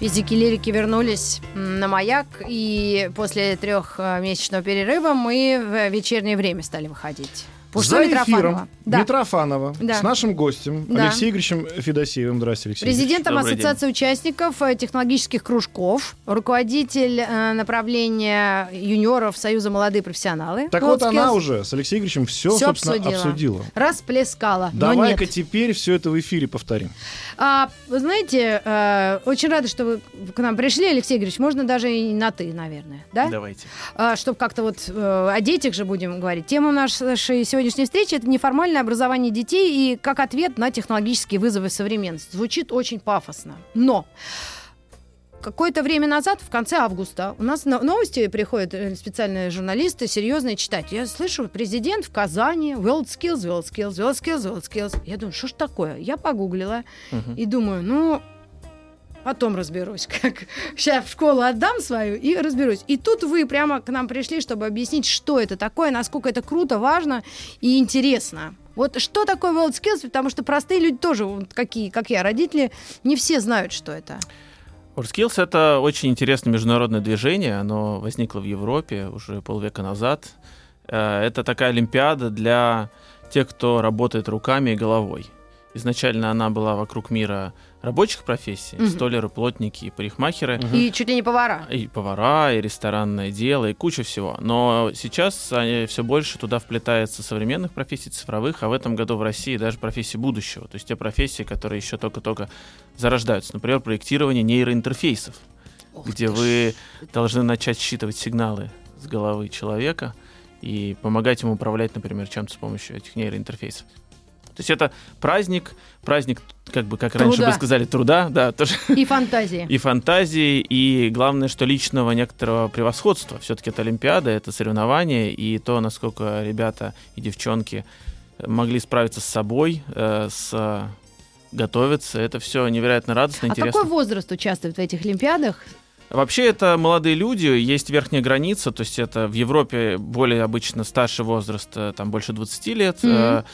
Физики-лирики вернулись на маяк, и после трехмесячного перерыва мы в вечернее время стали выходить. Пушна За Митрофанова. эфиром Да. Митрофанова Да. с нашим гостем Да. Алексеем Игоревичем Федосеевым. Здравствуйте, Алексей. Президентом Добрый Ассоциации участников э, технологических кружков, руководитель э, направления юниоров Союза молодые профессионалы. Так WorldSkills. вот она уже с Алексеем Игоревичем все, Всё собственно, обсудила. обсудила. Расплескала, Давай-ка теперь все это в эфире повторим. А, вы знаете, э, очень рада, что вы к нам пришли, Алексей Игоревич. Можно даже и на «ты», наверное, да? Давайте. чтобы как-то вот э, о детях же будем говорить. Тема нашей сегодняшней встречи это неформальное образование детей и как ответ на технологические вызовы современности. Звучит очень пафосно. Но какое-то время назад, в конце августа, у нас на- новости приходят э, специальные журналисты, серьезные читать. Я слышу, президент в Казани, WorldSkills, WorldSkills, WorldSkills, WorldSkills. Я думаю, что ж такое? Я погуглила и думаю, ну, Потом разберусь, как сейчас в школу отдам свою и разберусь. И тут вы прямо к нам пришли, чтобы объяснить, что это такое, насколько это круто, важно и интересно. Вот что такое WorldSkills, потому что простые люди тоже, вот какие, как я, родители, не все знают, что это. WorldSkills — это очень интересное международное движение. Оно возникло в Европе уже полвека назад. Э, Это такая олимпиада для тех, кто работает руками и головой. Изначально она была вокруг мира рабочих профессий, Мгм. столеры, плотники и парикмахеры. И чуть ли не повара. И повара, и ресторанное дело, и куча всего. Но сейчас все больше туда вплетается современных профессий, цифровых, а в этом году в России даже профессии будущего. То есть те профессии, которые еще только-только зарождаются. Например, проектирование нейроинтерфейсов, где вы должны начать считывать сигналы с головы человека и помогать ему управлять, например, чем-то с помощью этих нейроинтерфейсов. То есть это праздник, праздник, как бы, как раньше Труда. бы сказали, труда, да, тоже И фантазии. и фантазии, и главное, что личного некоторого превосходства. Все-таки это Олимпиада, это соревнование, и то, насколько ребята и девчонки могли справиться с собой, э, с готовиться, это все невероятно радостно, А интересно. какой возраст участвует в этих олимпиадах? Вообще это молодые люди, есть верхняя граница, то есть это в Европе более обычно старший возраст, э, там больше 20 лет. Мгм.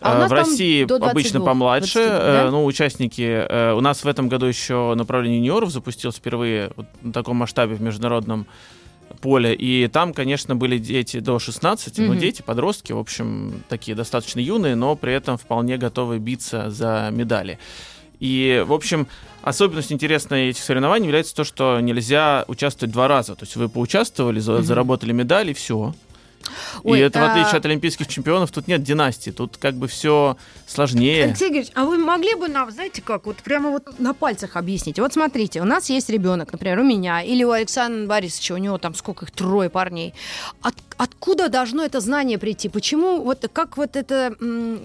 А в России до 22, обычно помладше, 20, э, да? ну, участники. э, У нас в этом году еще направление юниоров запустилось впервые на таком масштабе в международном поле. И там, конечно, были дети до 16, ну, Мгм. дети, подростки, в общем, такие достаточно юные, но при этом вполне готовы биться за медали. И, в общем, особенность интересной этих соревнований является то, что нельзя участвовать два раза. То есть вы поучаствовали, Мгм. заработали медаль, и все. Ой, и это, в а- отличие от олимпийских чемпионов, тут нет династии. Тут как бы все сложнее. Алексей Игоревич, а вы могли бы нам, знаете как, вот прямо вот на пальцах объяснить? Вот смотрите, у нас есть ребенок, например, у меня, или у Александра Борисовича, у него там сколько их, трое парней. От- откуда должно это знание прийти? Почему, вот как вот это м,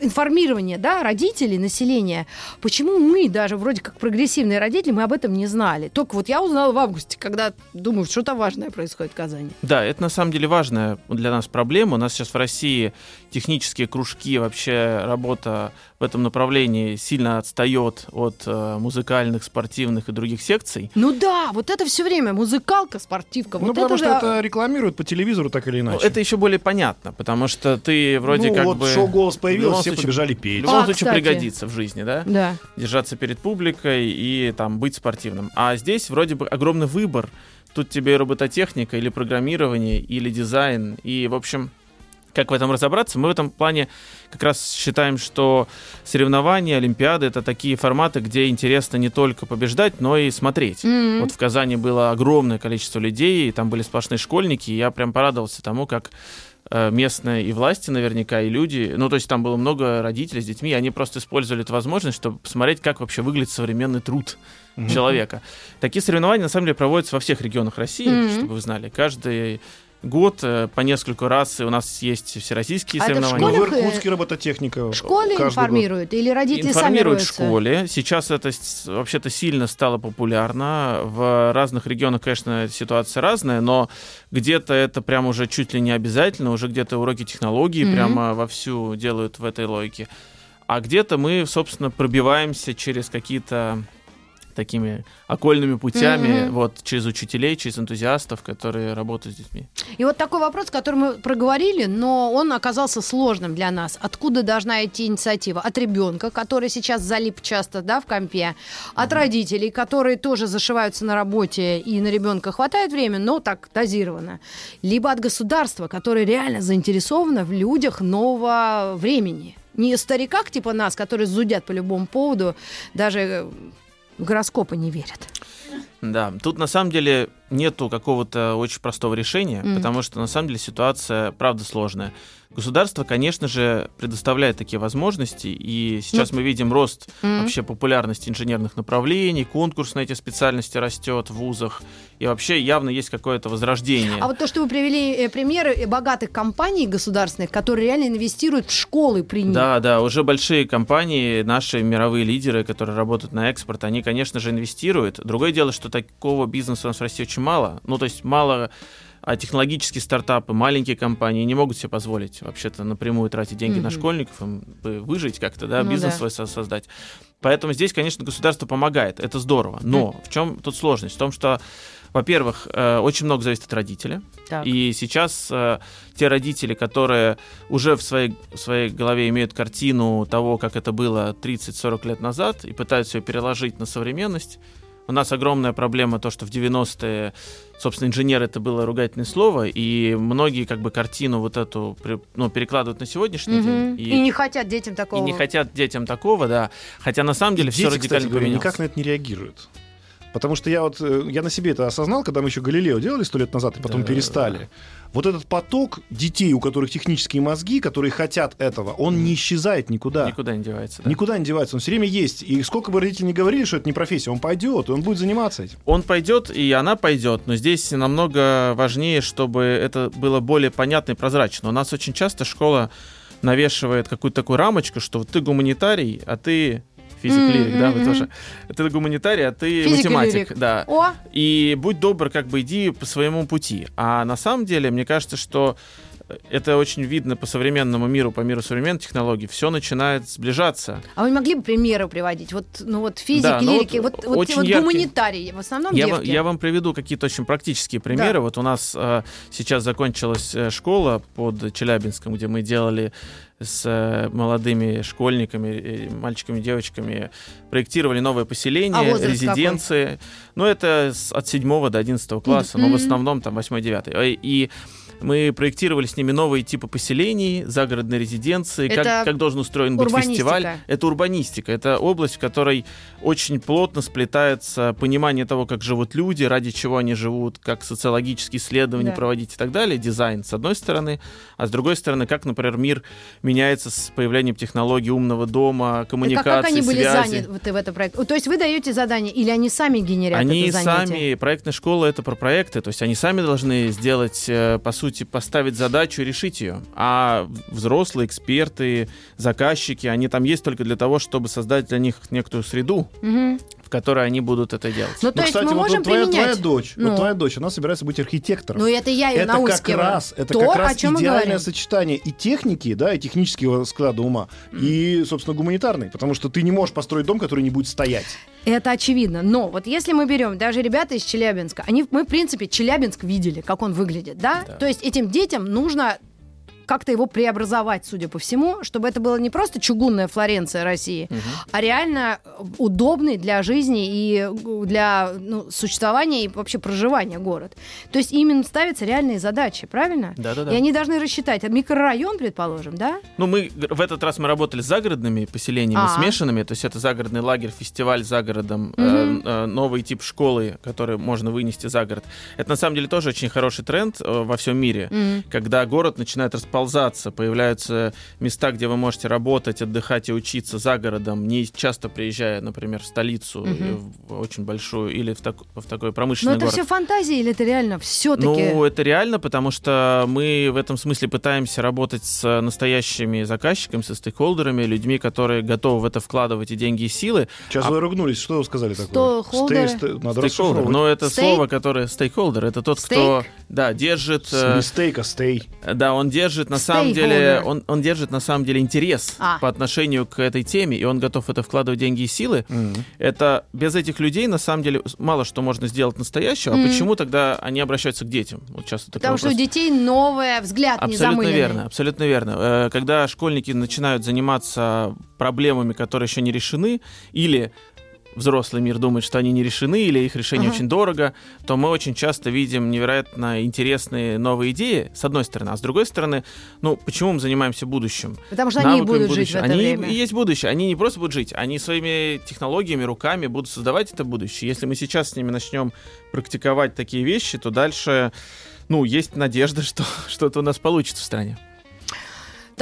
информирование, да, родителей, населения, почему мы даже вроде как прогрессивные родители, мы об этом не знали? Только вот я узнала в августе, когда думаю, что-то важное происходит в Казани. Да, это на самом деле важная для нас проблема. У нас сейчас в России технические кружки, вообще работа в этом направлении сильно отстает от э, музыкальных, спортивных и других секций. Ну да, вот это все время музыкалка, спортивка. ну, вот потому это что же- это рекламируют по телевизору так или Ну, иначе. это еще более понятно, потому что ты вроде ну, как вот бы... шоу «Голос» в появилось, любом все случае- побежали В петь. любом А, случае кстати. пригодится в жизни, да? Да. держаться перед публикой и там быть спортивным. А здесь вроде бы огромный выбор. Тут тебе и робототехника, или программирование, или дизайн. И, в общем, как в этом разобраться? Мы в этом плане как раз считаем, что соревнования, олимпиады — это такие форматы, где интересно не только побеждать, но и смотреть. Мгм. Вот в Казани было огромное количество людей, и там были сплошные школьники, и я прям порадовался тому, как э, местные и власти наверняка, и люди, ну, то есть там было много родителей с детьми, они просто использовали эту возможность, чтобы посмотреть, как вообще выглядит современный труд человека. Такие соревнования, на самом деле, проводятся во всех регионах России, Мгм. чтобы вы знали. Каждый год э, по нескольку раз. И у нас есть всероссийские А это в соревнования. Ну, в школах, э, Иркутске робототехника. В школе каждый год. информируют или родители сами Информируют в роются? школе. Сейчас это вообще-то сильно стало популярно. В разных регионах, конечно, ситуация разная, но где-то это прям уже чуть ли не обязательно, уже где-то уроки технологии Мгм. прямо вовсю делают в этой логике. А где-то мы, собственно, пробиваемся через какие-то такими окольными путями, Мгм. вот, через учителей, через энтузиастов, которые работают с детьми. И вот такой вопрос, который мы проговорили, но он оказался сложным для нас. Откуда должна идти инициатива? От ребенка, который сейчас залип часто да, в компе, от родителей, которые тоже зашиваются на работе, и на ребенка хватает времени, но так дозированно. Либо от государства, которое реально заинтересовано в людях нового времени. Не стариках типа нас, которые зудят по любому поводу, даже э, в гороскопы не верят. Да, тут на самом деле нету какого-то очень простого решения, Мгм. потому что на самом деле ситуация правда сложная. Государство, конечно же, предоставляет такие возможности, и сейчас мы видим рост Мгм. вообще популярности инженерных направлений, конкурс на эти специальности растет в вузах, и вообще явно есть какое-то возрождение. А вот то, что вы привели э, примеры богатых компаний государственных, которые реально инвестируют в школы при них. Да, да, уже большие компании, наши мировые лидеры, которые работают на экспорт, они, конечно же, инвестируют. Другое дело, что такого бизнеса у нас в России очень мало. Ну, то есть мало а технологические стартапы, маленькие компании не могут себе позволить вообще-то напрямую тратить деньги на Мгм. школьников, им выжить как-то, да, Ну бизнес да. свой со- создать. Поэтому здесь, конечно, государство помогает, это здорово. Но в чем тут сложность? В том, что, во-первых, э, очень много зависит от родителя. Так. И сейчас э, те родители, которые уже в своей, в своей голове имеют картину того, как это было 30-40 лет назад, и пытаются ее переложить на современность, у нас огромная проблема то, что в 90-е, собственно, инженер это было ругательное слово, и многие как бы картину вот эту ну, перекладывают на сегодняшний Мгм. день. И... не хотят детям и такого. не хотят детям такого, да. Хотя на самом деле все Дети, радикально кстати говоря, поменялось. никак на это не реагируют. Потому что я вот э, я на себе это осознал, когда мы еще Галилео делали сто лет назад и потом Да, перестали. да. Вот этот поток детей, у которых технические мозги, которые хотят этого, он не исчезает никуда. Никуда не девается. да. Никуда не девается, он все время есть. И сколько бы родители не говорили, что это не профессия, он пойдет, и он будет заниматься этим. Он пойдет, и она пойдет, но здесь намного важнее, чтобы это было более понятно и прозрачно. У нас очень часто школа навешивает какую-то такую рамочку, что вот ты гуманитарий, а ты физик-лирик, да, вы тоже. Это гуманитарий, а ты Физик математик, лирик. да. О, И будь добр, как бы иди по своему пути. А на самом деле, мне кажется, что это очень видно по современному миру, по миру современных технологий, все начинает сближаться. а вы не могли бы примеры приводить? Вот, ну вот физики, Да, ну лирики, вот вот, очень вот гуманитарии, в основном Я, девки. вам- я вам приведу какие-то очень практические примеры. Да. Вот у нас э, сейчас закончилась э, школа под Челябинском, где мы делали с э, молодыми школьниками, мальчиками, девочками, проектировали новое поселение, А резиденции. Ну, это от 7 до 11 класса, но в основном там 8-9. Э, И мы проектировали с ними новые типы поселений, загородные резиденции, Это как, как должен устроен быть фестиваль. Это урбанистика. Это область, в которой очень плотно сплетается понимание того, как живут люди, ради чего они живут, как социологические исследования Да. проводить и так далее. Дизайн с одной стороны, а с другой стороны, как, например, мир меняется с появлением технологий умного дома, Это коммуникации, как, как они были связи. заняты в этом проекте? То есть вы даете задание, или они сами генерят Они сами, проектная школа это про проекты, то есть они сами должны сделать, э, по сути, поставить задачу и решить ее. А взрослые эксперты, заказчики, они там есть только для того, чтобы создать для них некоторую среду, Мгм. Которой они будут это делать. Ну, то Ну, есть кстати, мы вот, можем вот твоя, применять. твоя дочь, Ну. вот твоя дочь, она собирается быть архитектором. Ну, это я ее это как раз, это То, как о раз чем мы идеальное сочетание и техники, да, и технического склада ума, и, собственно, гуманитарной, потому что ты не можешь построить дом, который не будет стоять. Это очевидно. Но вот если мы берем даже ребята из Челябинска, они, мы, в принципе, Челябинск видели, как он выглядит, да? Да. То есть этим детям нужно как-то его преобразовать, судя по всему, чтобы это было не просто чугунная Флоренция России, а реально удобный для жизни и э, для ну, существования и вообще проживания город. То есть именно ставятся реальные задачи, правильно? Да-да-да. И они должны рассчитать. Микрорайон, предположим, да? Ну, мы в этот раз мы работали с загородными поселениями, А. смешанными, то есть это загородный лагерь, фестиваль за городом, Мгм. э, э, новый тип школы, который можно вынести за город. Это на самом деле тоже очень хороший тренд э, во всем мире, Мгм. когда город начинает расползаться, появляются места, где вы можете работать, отдыхать и учиться за городом, не часто приезжая, например, в столицу, Мгм. в очень большую или в, так- в такой Но промышленный это город. все фантазии или это реально все-таки? Ну, это реально, потому что мы в этом смысле пытаемся работать с настоящими заказчиками, со стейкхолдерами, людьми, которые готовы в это вкладывать и деньги, и силы. Сейчас А- вы ругнулись, что вы сказали такое? Стейкхолдеры. Стей- стей- Надо Стейкхолдер. Но это Стейк? слово, которое стейкхолдер, это тот, кто да, держит, С э, мистейка, стей. да, он держит на самом деле, он, он держит на самом деле интерес А. по отношению к этой теме, и он готов это вкладывать деньги и силы. Это без этих людей на самом деле мало что можно сделать настоящего. Мгм. А почему тогда они обращаются к детям? Вот часто Потому что у вопрос. детей новый взгляд Абсолютно верно, абсолютно верно. Э, Когда школьники начинают заниматься проблемами, которые еще не решены, или взрослый мир думает, что они не решены, или их решение Ага. очень дорого, то мы очень часто видим невероятно интересные новые идеи, с одной стороны. А с другой стороны, ну, почему мы занимаемся будущим? Потому что они навыками будут жить в будущего. это они время. и есть будущее. Они не просто будут жить, они своими технологиями, руками будут создавать это будущее. Если мы сейчас с ними начнем практиковать такие вещи, то дальше, ну, есть надежда, что что-то у нас получится в стране.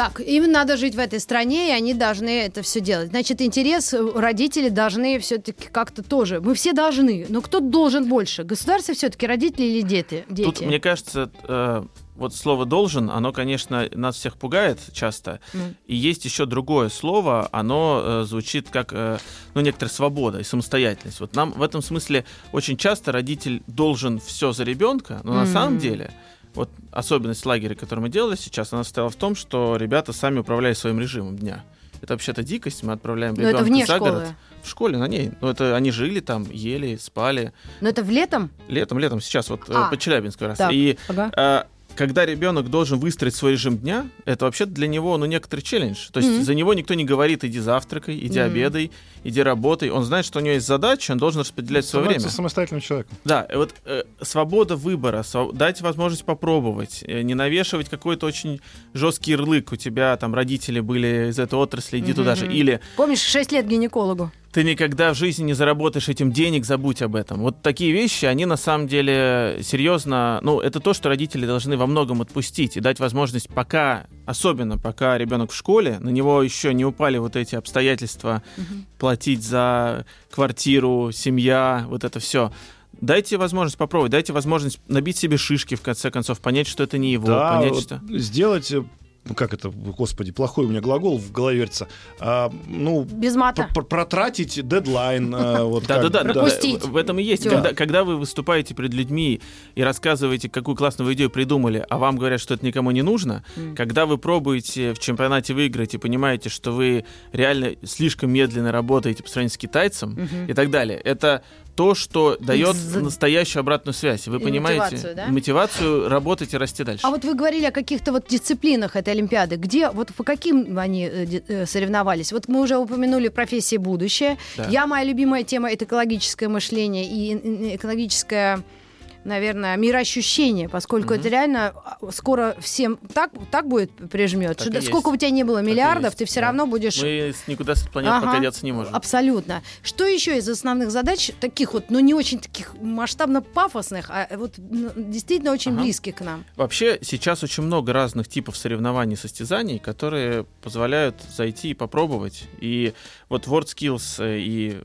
Так, им надо жить в этой стране, и они должны это все делать. Значит, интерес э, родители должны все-таки как-то тоже. Мы все должны. Но кто должен больше? Государство все-таки, родители или дети? дети? Тут, мне кажется, э, вот слово «должен», оно, конечно, нас всех пугает часто. М. И есть еще другое слово, оно э, звучит как, э, ну, некоторая свобода и самостоятельность. Вот нам в этом смысле очень часто родитель должен все за ребенка, но на Мгм. самом деле вот особенность лагеря, который мы делали сейчас, она состояла в том, что ребята сами управляют своим режимом дня. Это вообще-то дикость, мы отправляем Но ребенка вне за школы. город. В школе, на ней. Но это они жили там, ели, спали. Но это в летом? Летом, летом, сейчас вот э, А. по Челябинску раз. Так. И Ага. Когда ребенок должен выстроить свой режим дня, это вообще для него ну, некоторый челлендж. То есть Мгм. за него никто не говорит, иди завтракай, иди Мгм. обедай, иди работай. Он знает, что у него есть задача, он должен распределять свое Становится время. самостоятельным человеком. Да, вот э, свобода выбора, сва- дать возможность попробовать, э, не навешивать какой-то очень жесткий ярлык. У тебя там родители были из этой отрасли, иди туда же. Или Помнишь, 6 лет гинекологу? Ты никогда в жизни не заработаешь этим денег, забудь об этом. Вот такие вещи, они на самом деле серьезно, ну, это то, что родители должны во многом отпустить и дать возможность пока, особенно пока ребенок в школе, на него еще не упали вот эти обстоятельства, платить за квартиру, семья, вот это все. Дайте возможность попробовать, дайте возможность набить себе шишки, в конце концов, понять, что это не его, Да, понять, вот что... сделать, э, ну как это, господи, плохой у меня глагол в голове вертится. А, ну, Без мата. пр- пр- протратить дедлайн. э, вот Да, как да, да, бы, Пропустить. В этом и есть. Когда, когда вы выступаете перед людьми и рассказываете, какую классную идею придумали, а вам говорят, что это никому не нужно, когда вы пробуете в чемпионате выиграть и понимаете, что вы реально слишком медленно работаете по сравнению с китайцем и так далее, это то, что дает За- настоящую обратную связь. Вы И понимаете мотивацию, да? мотивацию работать и расти дальше. А вот вы говорили о каких-то вот дисциплинах этой Олимпиады. Где, вот по каким они э, э, соревновались? Вот мы уже упомянули профессии будущее. Да. Я, моя любимая тема, это экологическое мышление и экологическое наверное, мироощущение, поскольку Мгм. это реально а, скоро всем так, так будет прижмет. Так и есть. сколько бы у тебя не было и миллиардов, ты все да. равно будешь Мы никуда с этой планеты Ага. пока деться не можем. Абсолютно. Что еще из основных задач, таких вот, ну не очень таких масштабно пафосных, а вот ну, действительно очень Ага. близких к нам? Вообще сейчас очень много разных типов соревнований, состязаний, которые позволяют зайти и попробовать. И вот WorldSkills э, и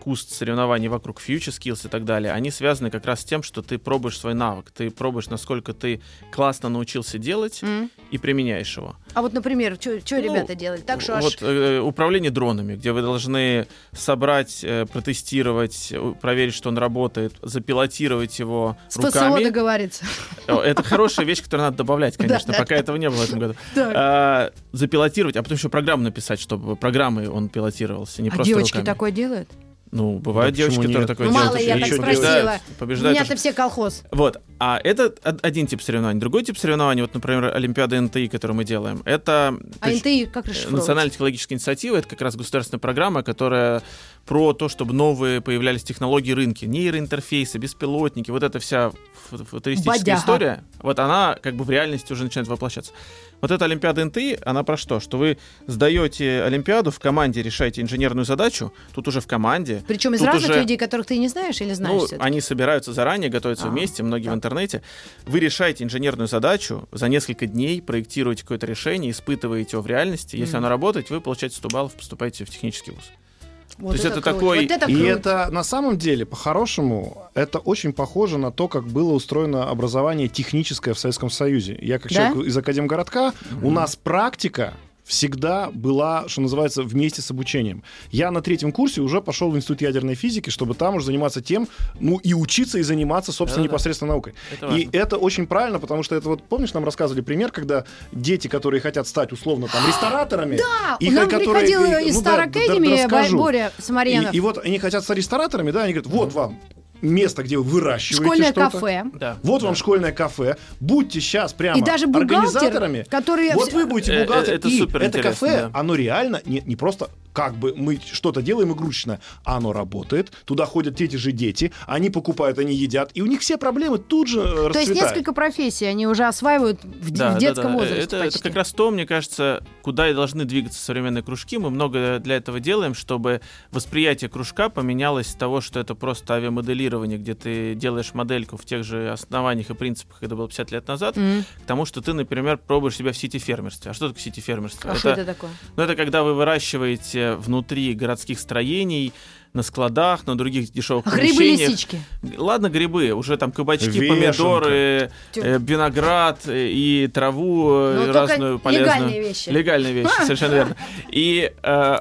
куст соревнований вокруг Future Skills и так далее, они связаны как раз с тем, что ты пробуешь свой навык, ты пробуешь, насколько ты классно научился делать М? и применяешь его. А вот, например, что Ну, ребята делали? Так что аж... Вот э, управление дронами, где вы должны собрать, э, протестировать, э, проверить, что он работает, запилотировать его с руками. договориться. О, Это хорошая вещь, которую надо добавлять, конечно. Пока этого не было в этом году. А, запилотировать, а потом еще программу написать, чтобы программой он пилотировался, не А просто девочки руками. такое делают? Ну, бывают Да девочки, которые нет? такое Ну, делают. мало, я так побеждают, спросила. побеждают У меня-то все колхоз. Вот. А это од- один тип соревнований. Другой тип соревнований, вот, например, Олимпиада НТИ, которую мы делаем, это... А НТИ как? Национальная технологическая инициатива это как раз государственная программа, которая про то, чтобы новые появлялись технологии рынки, нейроинтерфейсы, беспилотники, вот эта вся фу- футуристическая Бодяга. история, вот она как бы в реальности уже начинает воплощаться. Вот эта Олимпиада НТИ, она про что? Что вы сдаете Олимпиаду, в команде решаете инженерную задачу, тут уже в команде. Причем из разных уже- людей, которых ты не знаешь или знаешь Ну, всё-таки? они собираются заранее, готовятся А, вместе, многие в так. интернете. Вы решаете инженерную задачу, за несколько дней проектируете какое-то решение, испытываете его в реальности. Если Мгм. оно работает, вы получаете 100 баллов, поступаете в технический вуз. Вот То есть это круто. такой- Вот это И это на самом деле, по-хорошему, это очень похоже на то, как было устроено образование техническое в Советском Союзе. Я как Да? человек из Академгородка, у нас практика всегда была, что называется, вместе с обучением. Я на третьем курсе уже пошел в Институт ядерной физики, чтобы там уже заниматься тем, ну и учиться и заниматься, собственно, Да-да-да. непосредственно наукой. Это И это очень правильно, потому что это вот, помнишь, нам рассказывали пример, когда дети, которые хотят стать условно там рестораторами, Да, их, нам которые- приходил и- из ну Star да, да, Academy да, расскажу. Боря Самарьянов. И, и вот они хотят стать рестораторами, да, они говорят, вот вам место, где вы выращиваете Школьное что-то. кафе. Да. Вот да. вам школьное кафе. Будьте сейчас прямо И даже бухгалтер, организаторами. который... Вот вы будете Э, э, бухгалтер. это и супер это кафе, да. оно реально не, не просто как бы мы что-то делаем игрушечное, а оно работает. Туда ходят те же дети, они покупают, они едят, и у них все проблемы тут же э, То есть расцветают. несколько профессий они уже осваивают в, Да, в да, детском да. возрасте Это, почти. это как раз то, мне кажется, куда и должны двигаться современные кружки. Мы много для этого делаем, чтобы восприятие кружка поменялось с того, что это просто авиамоделирование, где ты делаешь модельку в тех же основаниях и принципах, как это было 50 лет назад, Мгм. к тому, что ты, например, пробуешь себя в сити-фермерстве. А что такое сити-фермерство? А что это такое? Ну, это когда вы выращиваете внутри городских строений, на складах, на других дешевых А Грибы лисички. Ладно, грибы, уже там кабачки, Вешенка. помидоры, э, виноград э, и траву э, Ну, только разную полезную. легальные вещи. Легальные вещи, совершенно верно. И э,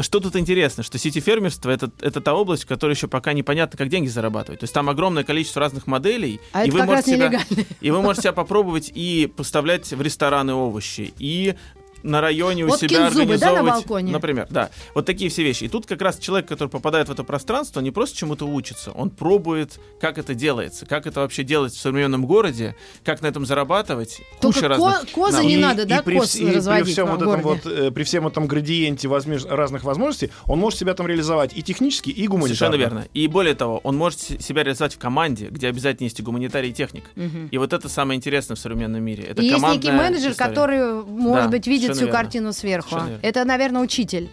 что тут интересно, что сити-фермерство это, это та область, в которой еще пока непонятно, как деньги зарабатывать. То есть там огромное количество разных моделей, А и, это вы как раз можете себя, и вы можете себя попробовать и поставлять в рестораны овощи, и на районе у Вот себя кинзубы, да, на организовывать, балконе? например, да, вот такие все вещи. И тут как раз человек, который попадает в это пространство, не просто чему-то учится, он пробует, как это делается, как это вообще делать в современном городе, как на этом зарабатывать, куча Только разных. ко- козы навыков. не И- надо, да, и при, коз и при разводить всем в вот этом вот, э, при всем этом градиенте возмеж- разных возможностей, он может себя там реализовать и технически, и гуманитарно. Совершенно верно. И более того, он может себя реализовать в команде, где обязательно есть и гуманитарий, и техник. Мгм. И вот это самое интересное в современном мире. Это И есть некий менеджер, история. который, может Да, быть, видит всю верно. картину сверху. Это, наверное, учитель.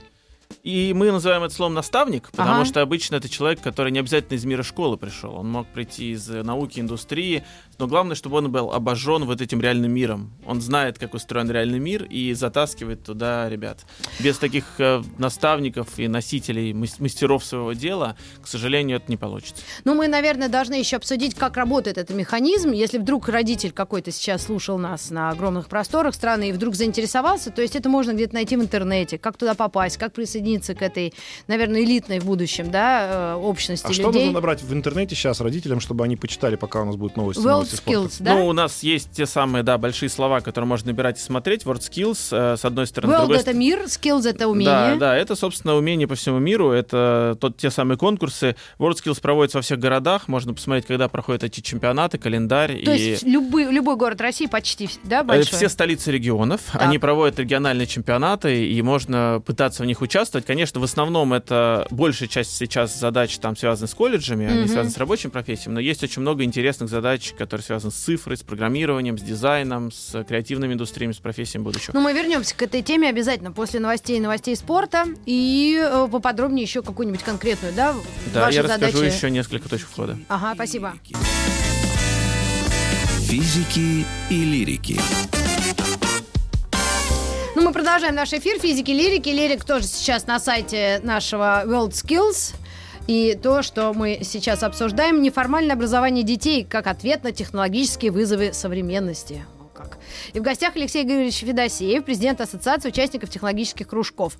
И мы называем это словом наставник, потому Ага. что обычно это человек, который не обязательно из мира школы пришел. Он мог прийти из науки, индустрии, но главное, чтобы он был обожжен вот этим реальным миром. Он знает, как устроен реальный мир и затаскивает туда ребят. Без таких э, наставников и носителей, мас- мастеров своего дела, к сожалению, это не получится. Ну, мы, наверное, должны еще обсудить, как работает этот механизм. Если вдруг родитель какой-то сейчас слушал нас на огромных просторах страны и вдруг заинтересовался, то есть это можно где-то найти в интернете, как туда попасть, как присоединиться к этой, наверное, элитной в будущем, да, э, общности А что людей. нужно набрать в интернете сейчас родителям, чтобы они почитали, пока у нас будут новости? World новости спорта? Skills, да? Ну, у нас есть те самые, да, большие слова, которые можно набирать и смотреть. Word skills, э, с одной стороны. World другой это мир, skills это Да, умение. да, это, собственно, умение по всему миру, это тот, те самые конкурсы. World Skills проводятся во всех городах, можно посмотреть, когда проходят эти чемпионаты, календарь. То и... есть любой, любой город России почти, да, Э, большой? Все столицы регионов, Так. они проводят региональные чемпионаты, и можно пытаться в них участвовать. Конечно, в основном это большая часть сейчас задач там связаны с колледжами, они Мгм. связаны с рабочим профессией, но есть очень много интересных задач, которые связаны с цифрой, с программированием, с дизайном, с креативными индустриями, с профессиями будущего. Ну, мы вернемся к этой теме обязательно после новостей и новостей спорта. И э, поподробнее еще какую-нибудь конкретную, да, да, ваши я расскажу задачи. еще несколько точек входа. Ага, спасибо. Физики и лирики. Ну, мы продолжаем наш эфир физики, лирики. Лирик тоже сейчас на сайте нашего World Skills. И то, что мы сейчас обсуждаем, неформальное образование детей как ответ на технологические вызовы современности. О, как. И в гостях Алексей Григорьевич Федосеев, президент Ассоциации участников технологических кружков.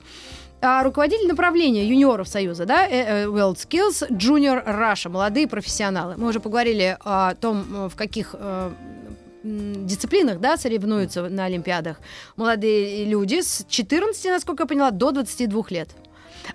А руководитель направления юниоров Союза, да, э, э, World Skills, Junior Russia, молодые профессионалы. Мы уже поговорили о том, э, в каких дисциплинах, да, соревнуются на Олимпиадах молодые люди с 14, насколько я поняла, до 22 лет.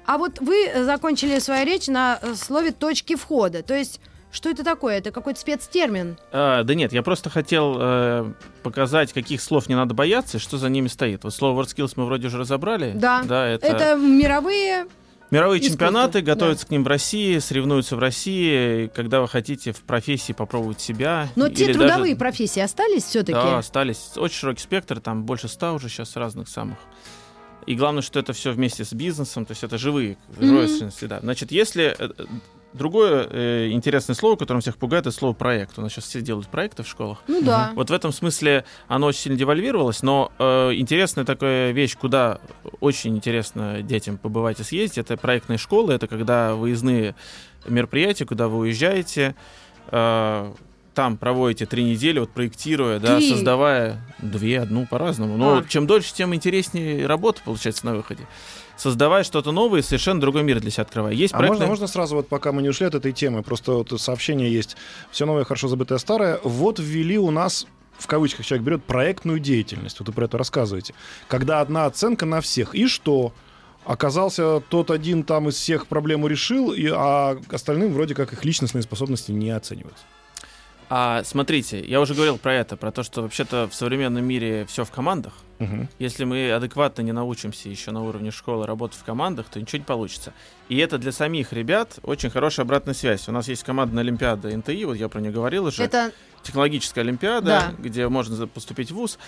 А вот вы э, закончили свою речь на э, слове точки входа. То есть, что это такое? Это какой-то спецтермин. А, да нет, я просто хотел э, показать, каких слов не надо бояться и что за ними стоит. Вот слово WordSkills мы вроде уже разобрали. Да. да это, Это мировые. мировые искусство, чемпионаты, да. готовятся к ним в России, соревнуются в России. Когда вы хотите в профессии попробовать себя. Но те трудовые даже- профессии остались все-таки. Да, остались. Очень широкий спектр, там больше ста уже сейчас разных самых. И главное, что это все вместе с бизнесом, то есть это живые, живая Мгм. среда. Значит, если э, другое э, интересное слово, которым всех пугает, это слово проект. У нас сейчас все делают проекты в школах. Ну да. Вот в этом смысле оно очень сильно девальвировалось, но э, интересная такая вещь, куда очень интересно детям побывать и съездить, это проектные школы, это когда выездные мероприятия, куда вы уезжаете, э, там проводите три недели, вот проектируя, да, Три. создавая две, одну по-разному. Но А. чем дольше, тем интереснее работа получается на выходе. Создавая что-то новое, совершенно другой мир для себя открывая. Есть А можно, проектные- можно сразу, вот пока мы не ушли от этой темы, просто вот сообщение есть. Все новое, хорошо забытое старое. Вот ввели у нас в кавычках человек берет проектную деятельность. Вот вы про это рассказываете. Когда одна оценка на всех. И что? Оказался тот один там из всех проблему решил, и, а остальным вроде как их личностные способности не оцениваются. А смотрите, я уже говорил про это, про то, что вообще-то в современном мире все в командах. Мгм. Если мы адекватно не научимся еще на уровне школы работать в командах, то ничего не получится. И это для самих ребят очень хорошая обратная связь. У нас есть командная олимпиада НТИ, вот я про нее говорил уже. Это Технологическая олимпиада, Да. где можно поступить в ВУЗ.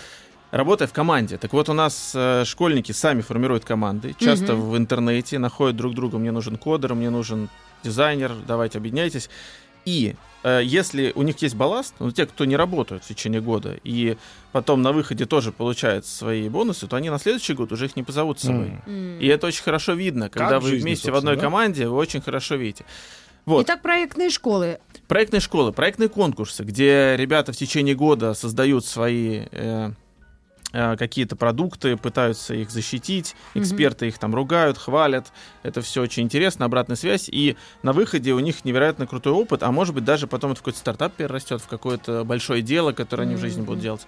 Работая в команде. Так вот, у нас э, школьники сами формируют команды, часто Мгм. в интернете, находят друг друга. Мне нужен кодер, мне нужен дизайнер, давайте объединяйтесь. И э, если у них есть балласт, ну, те, кто не работают в течение года, и потом на выходе тоже получают свои бонусы, то они на следующий год уже их не позовут с собой. М. И это очень хорошо видно, когда Как вы жизни, вместе в одной да? команде, вы очень хорошо видите. Вот. Итак, проектные школы. Проектные школы, проектные конкурсы, где ребята в течение года создают свои э, какие-то продукты, пытаются их защитить, эксперты их там ругают, хвалят. Это все очень интересно, обратная связь. И на выходе у них невероятно крутой опыт, а может быть даже потом это в какой-то стартап перерастет, в какое-то большое дело, которое они в жизни будут делать.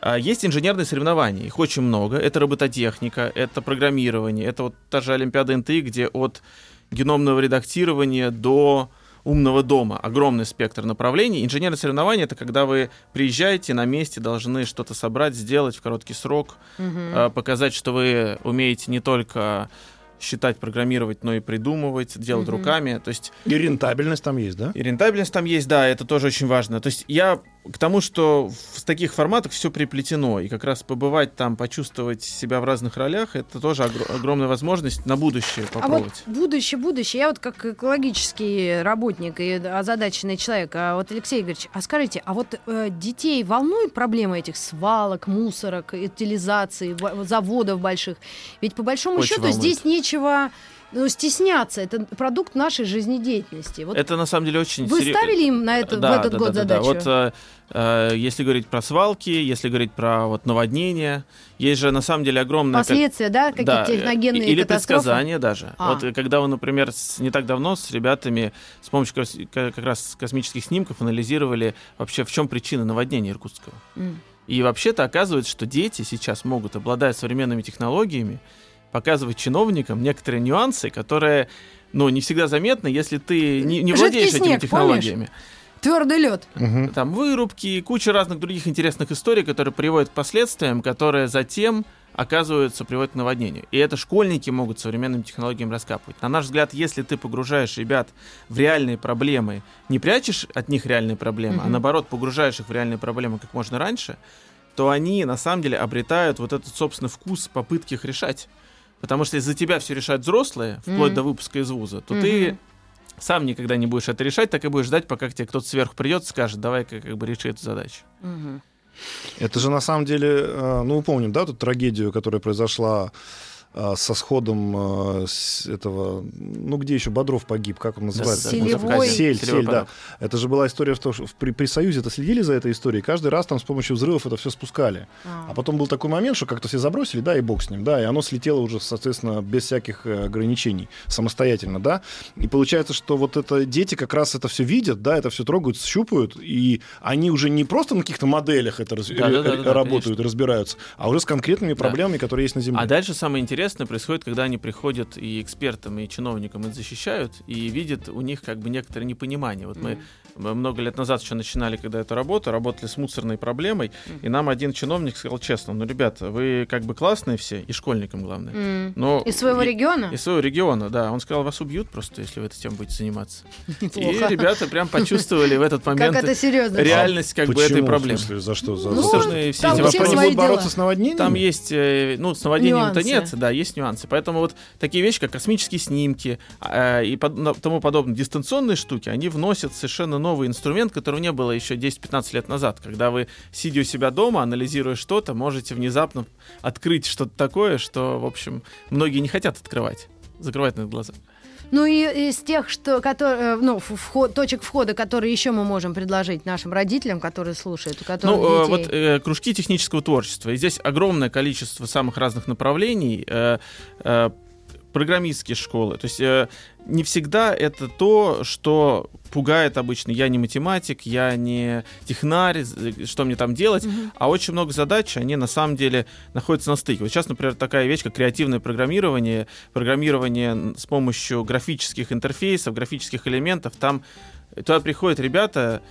А, Есть инженерные соревнования, их очень много. Это робототехника, это программирование, это вот та же Олимпиада НТИ, где от геномного редактирования до умного дома. Огромный спектр направлений. Инженерные соревнования — это когда вы приезжаете на месте, должны что-то собрать, сделать в короткий срок, э, показать, что вы умеете не только считать, программировать, но и придумывать, делать Мгм. руками. То есть И рентабельность там есть, да? и рентабельность там есть, да, это тоже очень важно. То есть я к тому, что в таких форматах все приплетено, и как раз побывать там, почувствовать себя в разных ролях, это тоже огр- огромная возможность на будущее А вот попробовать. будущее, будущее. Я вот как экологический работник и озадаченный человек, а вот Алексей Игоревич, а скажите, а вот э, детей волнуют проблемы этих свалок, мусорок, утилизации, заводов больших? Ведь по большому Очень счету волнует. здесь нечего ну, стесняться. Это продукт нашей жизнедеятельности. Вот это на самом деле очень вы серьё- ставили им на это, в Да, этот да, год да, да, да. задачу? Вот э, э, если говорить про свалки, если говорить про вот наводнения, есть же на самом деле огромное Последствия, да, какие-то Да, техногенные или катастрофы? предсказания даже. А. Вот э, когда вы, например, с- не так давно с ребятами с помощью кос- ка- как раз космических снимков анализировали вообще в чем причина наводнения Иркутского. М. И вообще-то оказывается, что дети сейчас могут, обладая современными технологиями, показывать чиновникам некоторые нюансы, которые, ну, не всегда заметны, если ты не, не владеешь этими снег, технологиями. Твердый лед. Мгм. Там вырубки, куча разных других интересных историй, которые приводят к последствиям, которые затем оказываются, приводят к наводнению. И это школьники могут современным технологиям раскапывать. На наш взгляд, если ты погружаешь ребят в реальные проблемы, не прячешь от них реальные проблемы, а Мгм. наоборот погружаешь их в реальные проблемы как можно раньше, то они на самом деле обретают вот этот, собственно, вкус попытки их решать. Потому что если за тебя все решают взрослые, вплоть Мгм. до выпуска из вуза, то Мгм. ты сам никогда не будешь это решать, так и будешь ждать, пока к тебе кто-то сверху придет и скажет, давай-ка как бы реши эту задачу. Мгм. Это же на самом деле, э, ну, мы помним, да, тут трагедию, которая произошла со сходом с этого, ну, где еще Бодров погиб, как он называется? Селевой. Сель, сель, да. Это же была история в том, что при, при Союзе это следили за этой историей, каждый раз там с помощью взрывов это все спускали. А. А потом был такой момент, что как-то все забросили, да, и бог с ним, да, и оно слетело уже, соответственно, без всяких э, ограничений, самостоятельно, да. И получается, что вот это дети как раз это все видят, да, это все трогают, щупают, и они уже не просто на каких-то моделях это раз- Да-да-да-да, э, работают, конечно. разбираются, а уже с конкретными Да. проблемами, которые есть на Земле. А дальше самое интересное происходит, когда они приходят и экспертам, и чиновникам это защищают, и видят у них как бы некоторое непонимание. Вот мы мы много лет назад еще начинали, когда эту работу, работали с мусорной проблемой, и нам один чиновник сказал честно, ну, ребята, вы как бы классные все, и школьникам главное, М. но... Из своего и- региона? Из своего региона, да. Он сказал, вас убьют просто, если вы этой темой будете заниматься. И ребята прям почувствовали в этот Как момент это серьезно? реальность как бы этой В проблемы. смысле, за что? За, Ну, Сложные все эти вопросы. будут бороться с наводнением? Там есть, э, ну, с наводнением-то нет, да, есть нюансы. Поэтому вот такие вещи, как космические снимки э, и тому подобное, дистанционные штуки, они вносят совершенно новый инструмент, которого не было еще 10-15 лет назад. Когда вы, сидя у себя дома, анализируя что-то, можете внезапно открыть что-то такое, что, в общем, многие не хотят открывать. Закрывать на глаза. Ну и из тех, что, которые, ну, в- вход, точек входа, которые еще мы можем предложить нашим родителям, которые слушают, у которых Ну, э, детей. вот э, кружки технического творчества. И здесь огромное количество самых разных направлений. Э, э, программистские школы. То есть э, не всегда это то, что пугает обычно. Я не математик, я не технарь, з- что мне там делать. Мгм. А очень много задач, они на самом деле находятся на стыке. Вот сейчас, например, такая вещь, как креативное программирование, программирование с помощью графических интерфейсов, графических элементов. Там туда приходят ребята,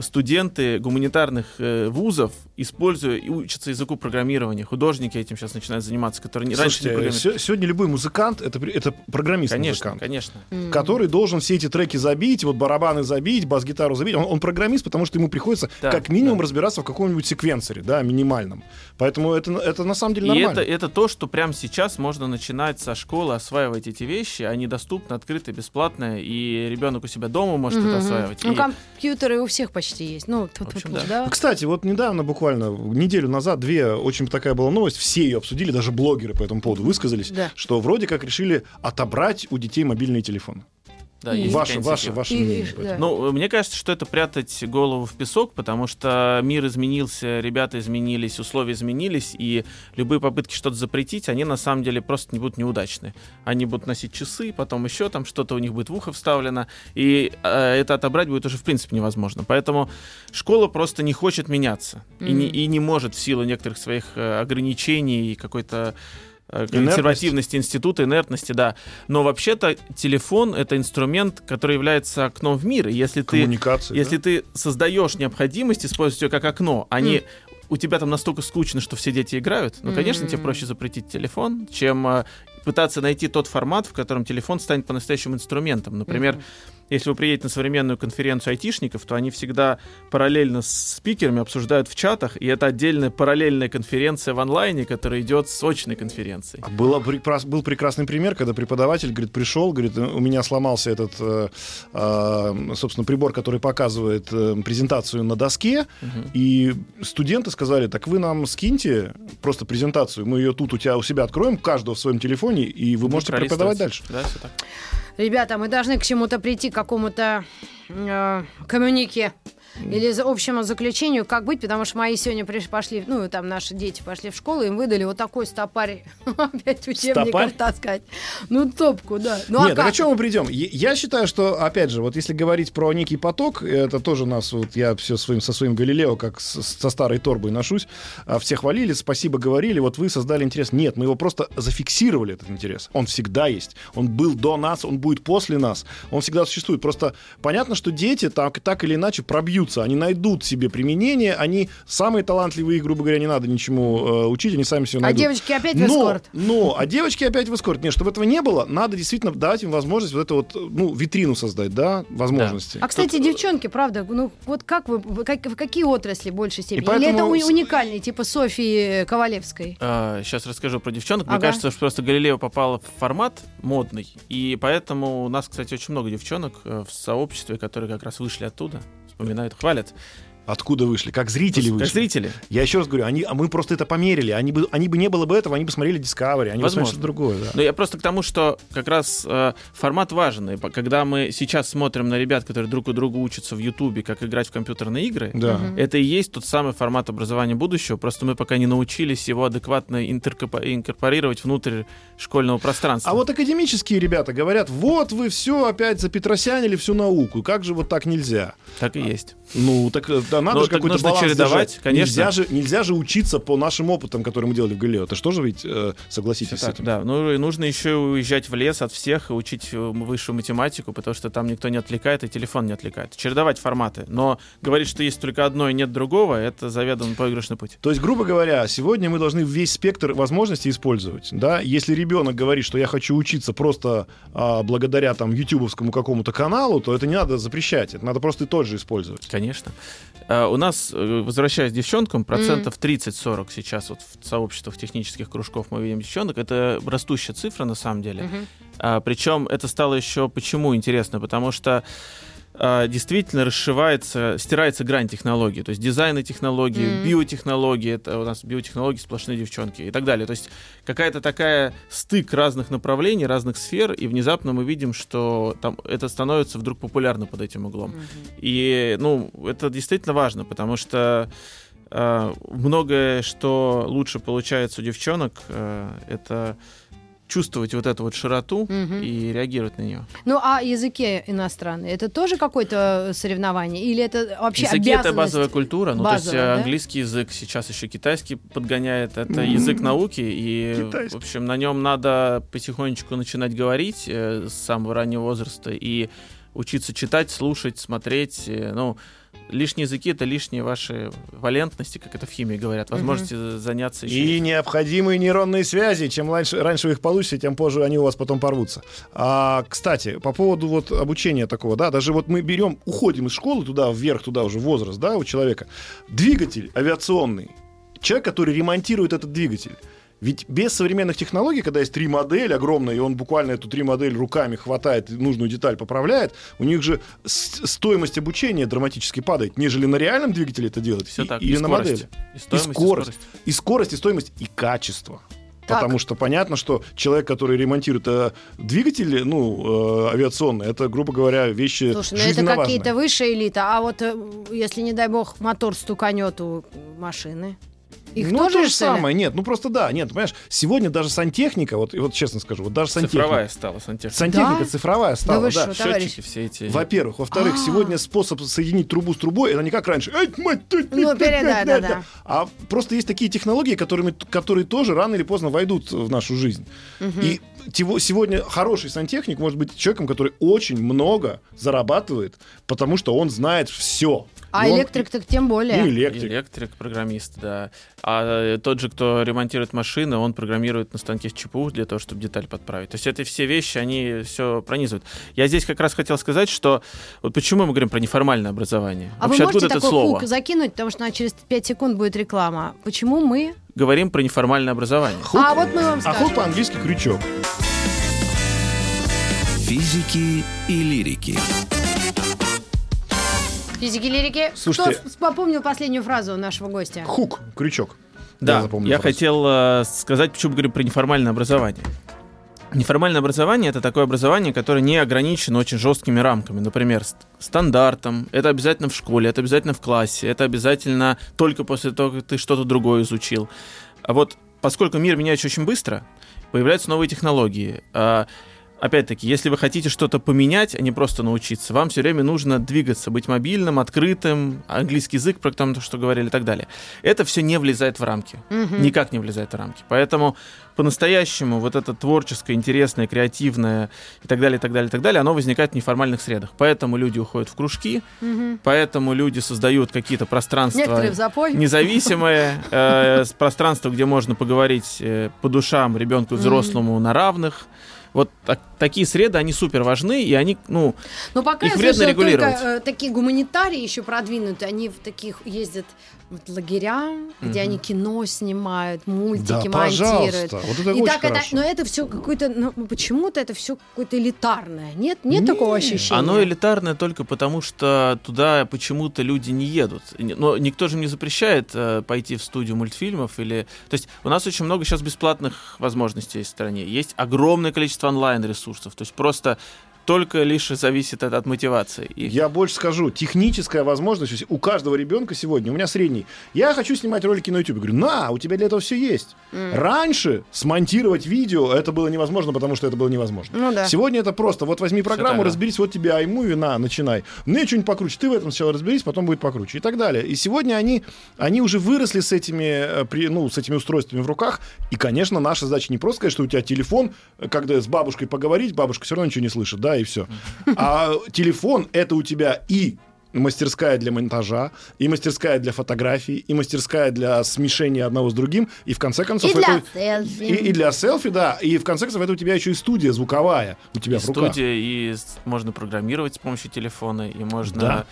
студенты гуманитарных э, вузов, используя и учатся языку программирования. Художники этим сейчас начинают заниматься, которые не, раньше не программировали. се- сегодня любой музыкант это, это Конечно, программист-музыкант. конечно. Который должен все эти треки забить, вот барабаны забить, бас-гитару забить. Он, он программист, потому что ему приходится Да, как минимум да. разбираться в каком-нибудь секвенсоре, да, минимальном. Поэтому это, это на самом деле И нормально. это, это то, что прямо сейчас можно начинать со школы осваивать эти вещи. Они доступны, открыты, бесплатно, и ребенок у себя дома может Мгм, это осваивать. Ну, И- компьютеры у всех почти есть. Ну, тут, общем, тут, да. да. Кстати, вот недавно, буквально неделю назад, две очень такая была новость, все ее обсудили, даже блогеры по этому поводу высказались, Да. что вроде как решили отобрать у детей мобильные телефоны. Да, есть Ваше, ваше, ваше мнение. да. Ну, мне кажется, что это прятать голову в песок, потому что мир изменился, ребята изменились, условия изменились, и любые попытки что-то запретить, они на самом деле просто не будут неудачны. Они будут носить часы, потом еще там что-то у них будет в ухо вставлено, и э, это отобрать будет уже в принципе невозможно. Поэтому школа просто не хочет меняться и, не, и не может в силу некоторых своих э, ограничений и какой-то э, Инертность. консервативности института, инертности, да. Но вообще-то телефон — это инструмент, который является окном в мир. И если ты Коммуникации. если да? ты создаешь необходимость использовать ее как окно, а не у тебя там настолько скучно, что все дети играют, ну, конечно, тебе проще запретить телефон, чем э, пытаться найти тот формат, в котором телефон станет по-настоящему инструментом. Например. Если вы приедете на современную конференцию айтишников, то они всегда параллельно с спикерами обсуждают в чатах, и это отдельная параллельная конференция в онлайне, которая идет с очной конференцией. А Было был прекрасный пример, когда преподаватель, говорит, пришел, говорит, у меня сломался этот, э, э, собственно, прибор, который показывает э, презентацию на доске, Мгм. и студенты сказали, так вы нам скиньте просто презентацию, мы ее тут у тебя у себя откроем, каждого в своем телефоне, и вы можете преподавать дальше. Да, всё так. Ребята, мы должны к чему-то прийти, к какому-то э, коммюнике или за- общему заключению, как быть, потому что мои сегодня приш- пошли, ну, там наши дети пошли в школу, им выдали вот такой стопарь, опять учебников таскать. Ну, топку, да. Ну, Нет, а так о чем мы придем? Я считаю, что, опять же, вот если говорить про некий поток, это тоже нас, вот я все своим, со своим Галилео, как с- со старой торбой ношусь, а, все хвалили, спасибо говорили, вот вы создали интерес. Нет, мы его просто зафиксировали, этот интерес. Он всегда есть. Он был до нас, он будет после нас. Он всегда существует. Просто понятно, что дети так, так или иначе пробьются, они найдут себе применение, они самые талантливые, грубо говоря, не надо ничему э, учить, они сами все А найдут. девочки опять в но, эскорт? но, а девочки опять в эскорт. Нет, чтобы этого не было, надо действительно дать им возможность вот эту вот, ну, витрину создать, да, возможности. А, кстати, девчонки, правда, ну вот как вы, как- в какие отрасли в большей степени? Или поэтому это у- уникальный, типа Софии Ковалевской? сейчас расскажу про девчонок. Мне Ага. кажется, что просто Галилео попала в формат модный, и поэтому у нас, кстати, очень много девчонок э, в сообществе, которые как раз вышли оттуда, вспоминают, хвалят. Откуда вышли? Как зрители Как вышли. зрители. Я еще раз говорю, они, а мы просто это померили. Они бы, они бы не было бы этого, они бы смотрели Discovery, они бы смотрели Возможно. что-то другое. Да. Но я просто к тому, что как раз э, формат важен. И по- когда мы сейчас смотрим на ребят, которые друг у друга учатся в Ютубе, как играть в компьютерные игры, Да. Это и есть тот самый формат образования будущего. Просто мы пока не научились его адекватно инкорпорировать внутрь школьного пространства. А вот академические ребята говорят, вот вы все опять запетросянили всю науку, как же вот так нельзя? Так и есть. Ну, так, да, надо Но же какой-то баланс чередовать, держать. конечно. Нельзя же, нельзя же учиться по нашим опытам, которые мы делали в Галилео. Это же тоже ведь э, согласитесь Всё с так, этим? да. Ну и нужно еще уезжать в лес от всех и учить э, высшую математику, потому что там никто не отвлекает и телефон не отвлекает. Чередовать форматы. Но говорить, что есть только одно и нет другого, это заведомо проигрышный путь. То есть, грубо говоря, сегодня мы должны весь спектр возможностей использовать. Да? Если ребенок говорит, что я хочу учиться просто а, благодаря там ютубовскому какому-то каналу, то это не надо запрещать. Это надо просто и тот же использовать. Конечно. А, У нас, э, возвращаясь к девчонкам, процентов 30-40 сейчас вот в сообществах технических кружков мы видим девчонок. Это растущая цифра на самом деле. А, причем это стало еще почему интересно? Потому что действительно расшивается, стирается грань технологий. То есть дизайн и технологии, Мгм. биотехнологии, это у нас биотехнологии сплошные девчонки и так далее. То есть какая-то такая стык разных направлений, разных сфер, и внезапно мы видим, что там это становится вдруг популярно под этим углом. Мгм. И, ну, это действительно важно, потому что э, многое, что лучше получается у девчонок, э, это чувствовать вот эту вот широту Мгм. и реагировать на нее. Ну, а языки иностранные, это тоже какое-то соревнование? Или это вообще Языки это обязанность? базовая культура, ну то есть Базовая, э, да? английский язык сейчас еще китайский подгоняет, это М. язык науки и Китайский. в общем на нем надо потихонечку начинать говорить э, с самого раннего возраста и учиться читать, слушать, смотреть, э, ну лишние языки это лишние ваши валентности, как это в химии говорят, возможности заняться еще. И необходимые нейронные связи. Чем раньше, раньше вы их получите, тем позже они у вас потом порвутся. А, кстати, по поводу вот обучения такого, да, даже вот мы берем, уходим из школы туда, вверх, туда уже возраст, да, у человека. Двигатель авиационный. Человек, который ремонтирует этот двигатель. Ведь без современных технологий, когда есть три модели огромные, и он буквально эту три модель руками хватает, и нужную деталь поправляет, у них же стоимость обучения драматически падает, нежели на реальном двигателе это делать, Все и- так, или и на скорость, модели. И стоимость, и скорость. скорость. И скорость, и стоимость, и качество. Так. Потому что понятно, что человек, который ремонтирует э, двигатели, ну, э, авиационные, это, грубо говоря, вещи Слушай, ну это какие-то высшая элита, а вот э, если, не дай бог, мотор стуканет у машины, их ну, тоже, то же самое. Нет, ну просто да. Нет, понимаешь, сегодня даже сантехника, вот, и вот честно скажу, вот даже сантехника. Цифровая стала сантехника. Сантехника Да? цифровая стала, вы да. что? Счетчики все эти. Во-первых. Во-вторых, А. сегодня способ соединить трубу с трубой, это не как раньше. «Ай, мать, ты, ты, Ну, да, ты, да, ты». да. А просто есть такие технологии, которыми, которые тоже рано или поздно войдут в нашу жизнь. И тего- сегодня хороший сантехник может быть человеком, который очень много зарабатывает, потому что он знает все. А электрик так тем более. Ну, электрик. Электрик, программист, да. А э, тот же, кто ремонтирует машины, он программирует на станке ЧПУ для того, чтобы деталь подправить. То есть это все вещи, они все пронизывают. Я здесь как раз хотел сказать, что вот почему мы говорим про неформальное образование. А Вообще, вы можете откуда это такой слово? хук закинуть, потому что на через 5 секунд будет реклама. Почему мы? Говорим про неформальное образование. Хук- А вот мы вам а скажем. хук по-английски крючок. Физики и лирики. Физики лирики. Слушайте- Кто попомнил последнюю фразу нашего гостя? Хук, крючок. Да, запомнил я фразу. хотел э, сказать, почему говорим про неформальное образование. Неформальное образование это такое образование, которое не ограничено очень жесткими рамками. Например, ст- стандартом. Это обязательно в школе, это обязательно в классе, это обязательно только после того, как ты что-то другое изучил. А вот поскольку мир меняется очень быстро, появляются новые технологии. Опять-таки, если вы хотите что-то поменять, а не просто научиться, вам все время нужно двигаться, быть мобильным, открытым, английский язык, про то, что говорили и так далее. Это все не влезает в рамки Мгм. никак не влезает в рамки. Поэтому по-настоящему вот это творческое, интересное, креативное и так далее, и так далее, и так далее, оно возникает в неформальных средах. Поэтому люди уходят в кружки, Мгм. поэтому люди создают какие-то пространства независимые, э, пространство, где можно поговорить э, по душам ребенку взрослому на равных. Вот так- такие среды, они супер важны, и они, ну, Но пока Их вредно слышала регулировать. только э, такие гуманитарии еще продвинутые, они в таких ездят вот лагеря, где Мгм. они кино снимают, Да, мультики монтируют. пожалуйста. Вот это И очень так это, но это все какое-то, ну, почему-то это все какое-то элитарное. Нет, нет такого ощущения. Оно элитарное только потому, что туда почему-то люди не едут. Но никто же не запрещает э, пойти в студию мультфильмов или... То есть у нас очень много сейчас бесплатных возможностей в стране. Есть огромное количество онлайн-ресурсов. То есть просто только лишь зависит от, от мотивации. И Я больше скажу, техническая возможность у каждого ребенка сегодня, у меня средний, я хочу снимать ролики на YouTube. Говорю, на, у тебя для этого все есть. Раньше смонтировать видео, это было невозможно, потому что это было невозможно. Ну да. Сегодня это просто, вот возьми программу, так, да. разберись, вот тебе iMovie, на, начинай. Мне что-нибудь покруче, ты в этом сначала разберись, потом будет покруче и так далее. И сегодня они, они уже выросли с этими, э, при- ну, с этими устройствами в руках, и, конечно, наша задача не просто сказать, что у тебя телефон, э, когда с бабушкой поговорить, бабушка все равно ничего не слышит, да, и все. А телефон — это у тебя и мастерская для монтажа, и мастерская для фотографий, и мастерская для смешения одного с другим, и в конце концов... И для это- селфи. и, и для селфи, да. И в конце концов, это у тебя еще и студия звуковая у тебя и в руках. студия, и можно программировать с помощью телефона, и можно Да.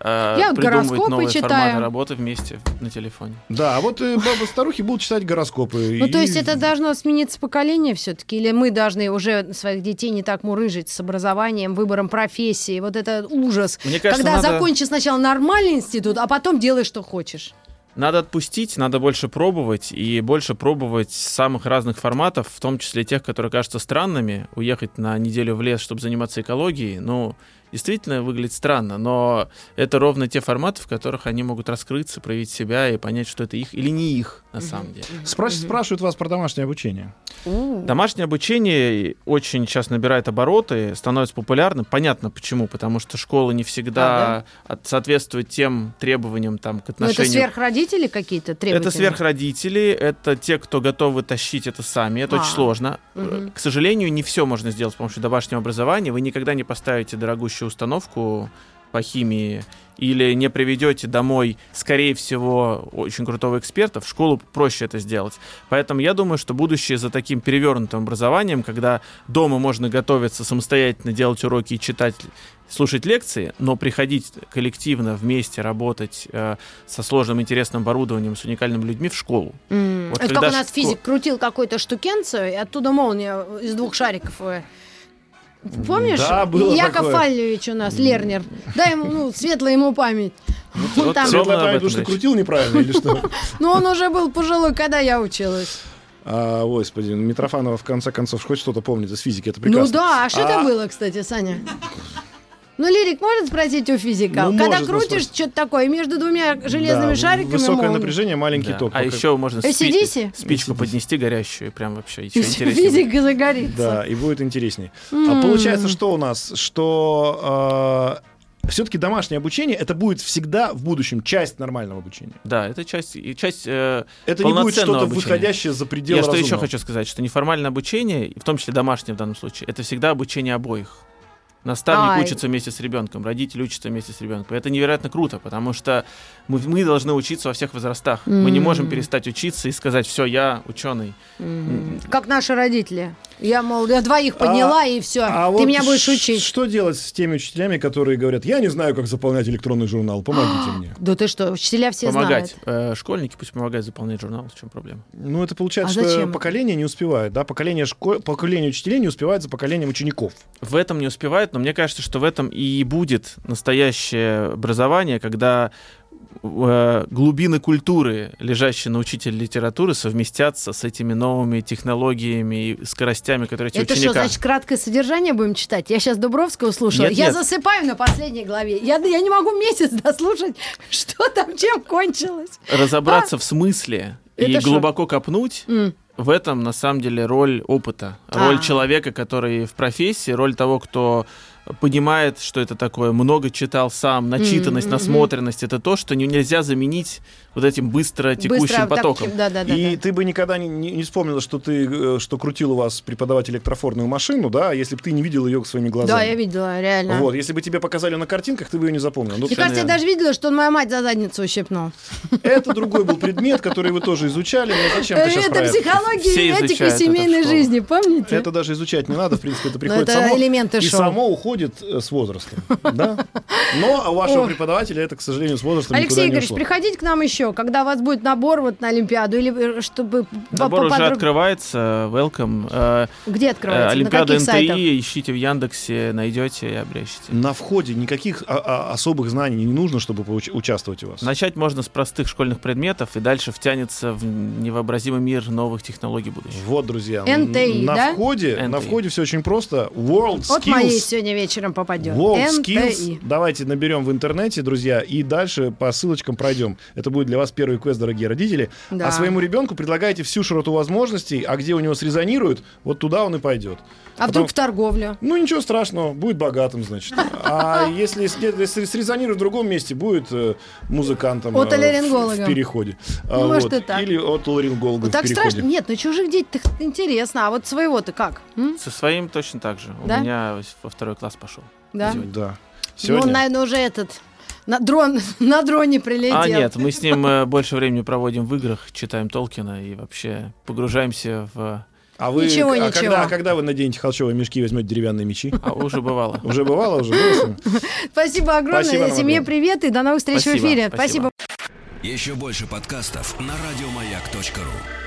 Э, Я вот придумывать гороскопы новые читаю. форматы работы вместе на телефоне. Да, а вот э, бабы-старухи будут читать гороскопы. Ну, то и- есть это должно смениться поколение все-таки? Или мы должны уже своих детей не так мурыжить с образованием, выбором профессии? Вот это ужас. Мне кажется, Когда надо- закончишь сначала нормальный институт, а потом делай, что хочешь. Надо отпустить, надо больше пробовать и больше пробовать самых разных форматов, в том числе тех, которые кажутся странными. Уехать на неделю в лес, чтобы заниматься экологией, ну, действительно выглядит странно, но это ровно те форматы, в которых они могут раскрыться, проявить себя и понять, что это их или не их на самом деле. Спраш- Спрашивают вас про домашнее обучение. Домашнее обучение очень сейчас набирает обороты, становится популярным. Понятно почему, потому что школы не всегда от- соответствуют тем требованиям там, к Ну, это отношению сверхродители какие-то требовательные? Это сверхродители, это те, кто готовы тащить это сами. Это А, очень сложно. мгм. К сожалению, не все можно сделать с помощью домашнего образования. Вы никогда не поставите дорогущую установку по химии или не приведете домой, скорее всего, очень крутого эксперта. В школу проще это сделать. Поэтому я думаю, что будущее за таким перевернутым образованием, когда дома можно готовиться самостоятельно, делать уроки и читать слушать лекции, но приходить коллективно вместе работать э, со сложным интересным оборудованием, с уникальными людьми в школу. М, Вот это как у нас шко- физик крутил какой-то штукенцию, и оттуда молния из двух шариков. Помнишь? Да, было Яков такое. Фальевич у нас, Лернер. Дай ему, ну, светлая ему память. Он вот там- ровно Светлая память, потому что речь. крутил неправильно или что? Ну, он уже был пожилой, когда я училась. А, Господи, Митрофанова в конце концов хоть что-то помнит из физики, это Ну прекрасно. да, а что это А- было, кстати, Саня? Ну, Лирик может спросить у физика? Ну, Когда может, ну, крутишь что-то такое, между двумя железными Да, шариками Высокое молния. напряжение, маленький Да. ток. А Только- еще можно спи- AC/DC? спичку поднести горящую, и прям вообще И еще интереснее. Физика загорится. Да, и будет интереснее. М. А получается, что у нас? Что все-таки домашнее обучение это будет всегда в будущем часть нормального обучения. Да, это часть, и часть э, Это не будет что-то обучения. выходящее за пределы Я что еще разумного. хочу сказать, что неформальное обучение, в том числе домашнее в данном случае, это всегда обучение обоих. Наставник Ай. учится вместе с ребенком, родитель учится вместе с ребенком. Это невероятно круто, потому что мы, мы должны учиться во всех возрастах. Мы не можем перестать учиться и сказать, все, я ученый. М. Как наши родители. Я, мол, я двоих подняла, и все. А Ты вот меня будешь ш- учить. Что делать с теми учителями, которые говорят, я не знаю, как заполнять электронный журнал, помогите мне. Да ты что, учителя все помогать. знают. Э, школьники пусть помогают заполнять журнал, в чем проблема? Ну, это получается, А что зачем? поколение не успевает, да, поколение, шко... поколение учителей не успевает за поколением учеников. В этом не успевает, но мне кажется, что в этом и будет настоящее образование, когда э, глубины культуры, лежащие на учителе литературы, совместятся с этими новыми технологиями и скоростями, которые эти Это что, ученика. значит, краткое содержание будем читать? Я сейчас Дубровского слушала. Нет, я нет. засыпаю на последней главе. Я, я не могу месяц дослушать, что там, чем кончилось. Разобраться в смысле и Это шо? глубоко копнуть, М. в этом на самом деле роль опыта, роль А. человека, который в профессии, роль того, кто понимает, что это такое, много читал сам, начитанность, мгм. насмотренность, это то, что не- нельзя заменить вот этим быстро текущим Быстро потоком. так- Да, да, да. и да. ты бы никогда не, не- не вспомнила, что ты э, что крутил у вас преподаватель электрофорную машину, да, если бы ты не видел ее своими глазами. Да, я видела, реально. Вот, если бы тебе показали на картинках, ты бы ее не запомнил. Ну, Мне кажется, я даже видела, что он мою мать за задницу ущипнул. это другой был предмет, который вы тоже изучали, но зачем ты сейчас это психология и в семейной жизни, помните? Это даже изучать не надо, в принципе, это приходит это само. элементы и шоу. само уходит приходит э, с возрастом, да? Но у вашего Ох. преподавателя это, к сожалению, с возрастом Алексей Игоревич, ушло. приходите к нам еще, когда у вас будет набор вот на Олимпиаду, или э, чтобы... Набор уже открывается, welcome. Э, Где открывается? Олимпиада на каких сайтах? НТИ, ищите в Яндексе, найдете и обрящите. На входе никаких а- а- особых знаний не нужно, чтобы участвовать у вас. Начать можно с простых школьных предметов и дальше втянется в невообразимый мир новых технологий будущего. Вот, друзья, NTI, на да? входе, на входе все очень просто. World Вот моей Skills. сегодня вечером попадет. World NTI. Skills. Давайте наберем в интернете, друзья, и дальше по ссылочкам пройдем. Это будет для вас первый квест, дорогие родители. Да. А своему ребенку предлагайте всю широту возможностей, а где у него срезонирует, вот туда он и пойдет. А вдруг в торговлю? Ну, ничего страшного, будет богатым, значит. А если, срезонирует в другом месте, будет э, музыкантом э, Отоларингологом. в, переходе. А, Ну, может, и так. Или отоларингологом Вот так в переходе. страшно? Нет, ну чужих детей интересно, а вот своего-то как? Со своим точно так же. У меня во второй класс пошел. Да? Сегодня. Да. Ну, Сегодня... наверное, уже этот на дрон на дроне прилетел. А нет, мы с ним э, больше времени проводим в играх, читаем Толкина и вообще погружаемся в... А вы, Ничего, а ничего. Когда, а когда вы наденете холщовые мешки и возьмете деревянные мечи? А уже бывало. Уже бывало, уже? Спасибо огромное. Спасибо Семье огромное. привет и до новых встреч Спасибо, в эфире. спасибо. Еще больше подкастов на радиомаяк.ру.